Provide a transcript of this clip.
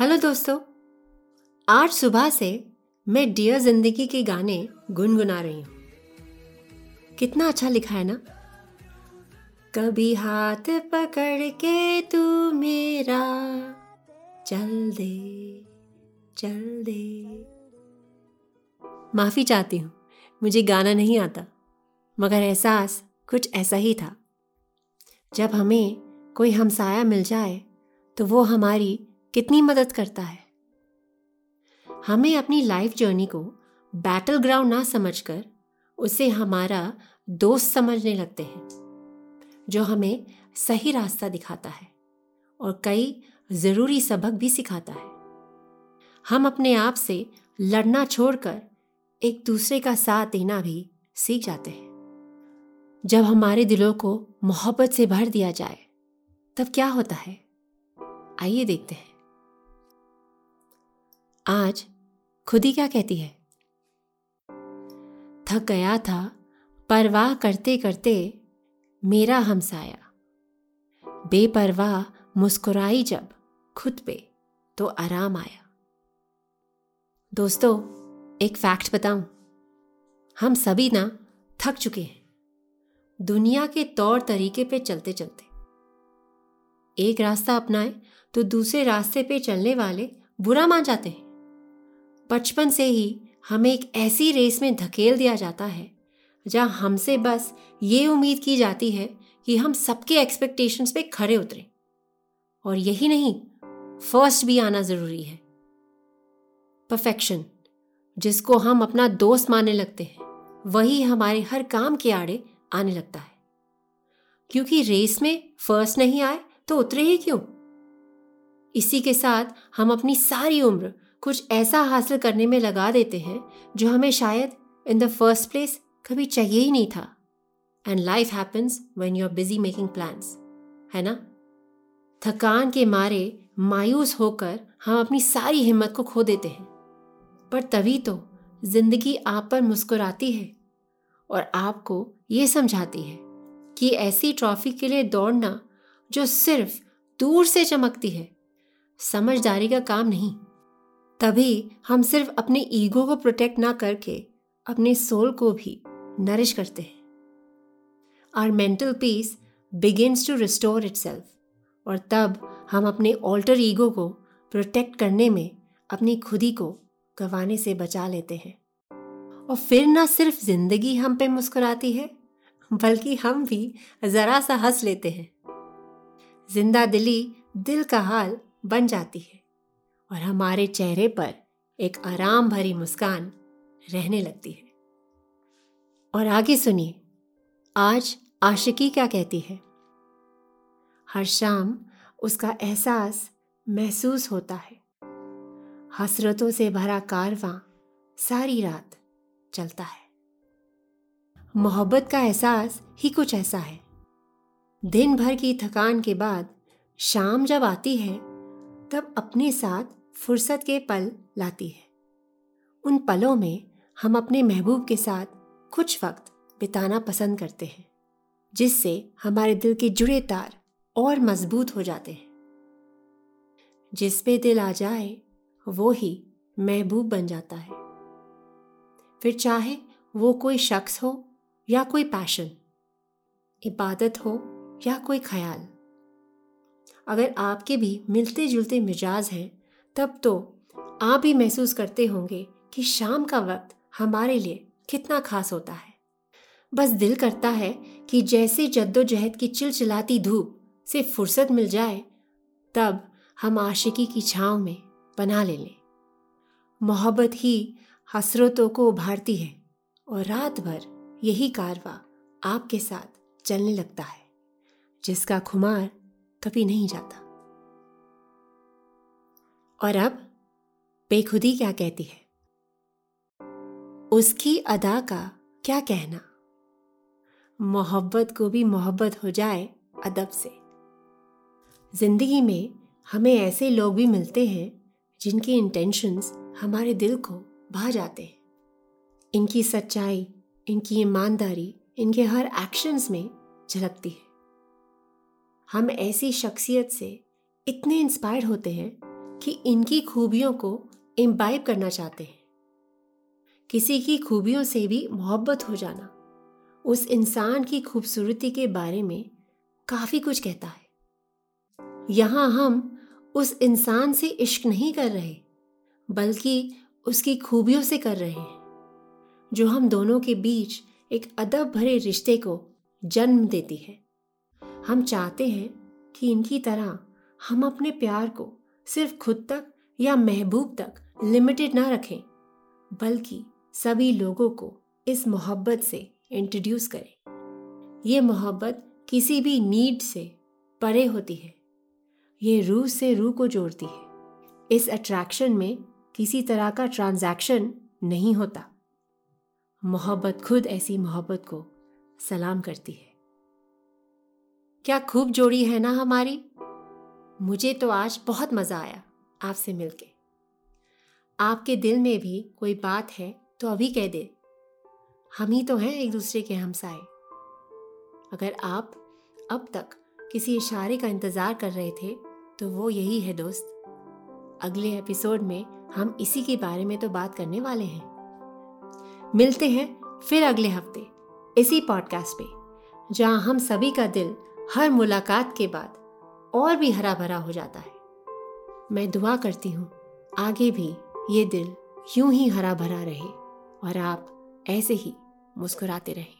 Hello दोस्तों, आज सुबह से मैं डियर ज़िंदगी के गाने गुनगुना रही हूँ। कितना अच्छा लिखा है ना? कभी हाथ पकड़ के तू मेरा, चल दे चल दे। माफ़ी चाहती हूँ, मुझे गाना नहीं आता, मगर एहसास कुछ ऐसा ही था। जब हमें कोई हमसाया मिल जाए तो वो हमारी कितनी मदद करता है। हमें अपनी लाइफ जर्नी को बैटल ग्राउंड ना समझकर उसे हमारा दोस्त समझने लगते हैं, जो हमें सही रास्ता दिखाता है और कई ज़रूरी सबक भी सिखाता है। हम अपने आप से लड़ना छोड़कर एक दूसरे का साथ देना भी सीख जाते हैं। जब हमारे दिलों को मोहब्बत से भर दिया जाए, तब क्या होता है? आइए देखते हैं। आज खुदी क्या कहती है? थक गया था, परवाह करते करते मेरा हमसाया। बेपरवाह मुस्कुराई जब खुद पे तो आराम आया। दोस्तों, एक फैक्ट बताऊँ। हम सभी ना थक चुके हैं। दुनिया के तौर तरीके पे चलते चलते। एक रास्ता अपनाए तो दूसरे रास्ते पे चलने वाले बुरा मान जाते हैं। बचपन से ही हमें एक ऐसी रेस में धकेल दिया जाता है, जहाँ हमसे बस ये उम्मीद की जाती है कि हम सबके एक्सपेक्टेशंस पे खड़े उतरें। और यही नहीं फ़र्स्ट भी आना ज़रूरी है। परफेक्शन जिसको हम अपना दोस्त मानने लगते हैं, वही हमारे हर काम के आड़े आने लगता है। क्योंकि रेस में फ़र्स्ट नहीं आए तो उतरे ही क्यों? इसी के साथ हम अपनी सारी उम्र कुछ ऐसा हासिल करने में लगा देते हैं, जो हमें शायद इन द फ़र्स्ट प्लेस कभी चाहिए ही नहीं था। And life happens when you are busy making plans है ना? थकान के मारे मायूस होकर हम अपनी सारी हिम्मत को खो देते हैं। पर तभी तो ज़िंदगी आप पर मुस्कुराती है और आपको ये समझाती है कि ऐसी ट्रॉफी के लिए दौड़ना जो सिर्फ़ दूर से चमकती है, समझदारी का काम नहीं। तभी हम सिर्फ़ अपने ईगो को प्रोटेक्ट ना करके अपने सोल को भी नरिश करते हैं। Our mental peace begins to restore it और तब हम अपने ऑल्टर ईगो को प्रोटेक्ट करने में अपनी खुदी को गंवाने से बचा लेते हैं। और फिर ना सिर्फ़ ज़िंदगी हम पे मुस्कुराती है, बल्कि हम भी ज़रा सा हंस लेते हैं। ज़िंदा दिली दिल का हाल बन जाती है। और हमारे चेहरे पर एक आराम भरी मुस्कान रहने लगती है। और आगे सुनिए, आज आशिकी क्या कहती है? हर शाम उसका एहसास महसूस होता है। हसरतों से भरा कारवां सारी रात चलता है। मोहब्बत का एहसास ही कुछ ऐसा है। दिन भर की थकान के बाद शाम जब आती है, तब अपने साथ फुर्सत के पल लाती है। उन पलों में हम अपने महबूब के साथ कुछ वक्त बिताना पसंद करते हैं, जिससे हमारे दिल के जुड़े तार और मज़बूत हो जाते हैं। जिस पे दिल आ जाए, वो ही महबूब बन जाता है। फिर चाहे वो कोई शख्स हो या कोई पैशन, इबादत हो या कोई ख्याल, अगर आपके भी मिलते जुलते मिजाज हैं तब तो आप भी महसूस करते होंगे कि शाम का वक्त हमारे लिए कितना खास होता है। बस दिल करता है कि जैसे जद्दोजहद की चिलचिलाती धूप से फुर्सत मिल जाए, तब हम आशिकी की छाँव में बना ले लें। मोहब्बत ही हसरतों को उभारती है और रात भर यही कारवा आपके साथ चलने लगता है, जिसका खुमार कभी नहीं जाता। और अब बेखुदी क्या कहती है? उसकी अदा का क्या कहना? मोहब्बत को भी मोहब्बत हो जाए अदब से। ज़िंदगी में हमें ऐसे लोग भी मिलते हैं जिनके इंटेंशंस हमारे दिल को भा जाते हैं। इनकी सच्चाई, इनकी ईमानदारी, इनके हर एक्शंस में झलकती है। हम ऐसी शख्सियत से इतने इंस्पायर्ड होते हैं कि इनकी खूबियों को इम्बाइब करना चाहते हैं। किसी की खूबियों से भी मोहब्बत हो जाना, उस इंसान की खूबसूरती के बारे में काफ़ी कुछ कहता है। यहाँ हम उस इंसान से इश्क नहीं कर रहे, बल्कि उसकी खूबियों से कर रहे हैं, जो हम दोनों के बीच एक अदब भरे रिश्ते को जन्म देती है। हम चाहते हैं कि इनकी तरह हम अपने प्यार को सिर्फ़ खुद तक या महबूब तक लिमिटेड ना रखें, बल्कि सभी लोगों को इस मोहब्बत से इंट्रोड्यूस करें। ये मोहब्बत किसी भी नीड से परे होती है। ये रूह से रूह को जोड़ती है। इस अट्रैक्शन में किसी तरह का ट्रांजैक्शन नहीं होता। मोहब्बत खुद ऐसी मोहब्बत को सलाम करती है। क्या खूब जोड़ी है ना हमारी? मुझे तो आज बहुत मज़ा आया आपसे मिलके। आपके दिल में भी कोई बात है तो अभी कह दे। हम ही तो हैं एक दूसरे के हमसाए। अगर आप अब तक किसी इशारे का इंतज़ार कर रहे थे तो वो यही है दोस्त। अगले एपिसोड में हम इसी के बारे में तो बात करने वाले हैं। मिलते हैं फिर अगले हफ़्ते, इसी पॉडकास्ट पे, जहाँ हम सभी का दिल हर मुलाकात के बाद और भी हरा भरा हो जाता है। मैं दुआ करती हूँ, आगे भी ये दिल यूँ ही हरा भरा रहे और आप ऐसे ही मुस्कुराते रहें।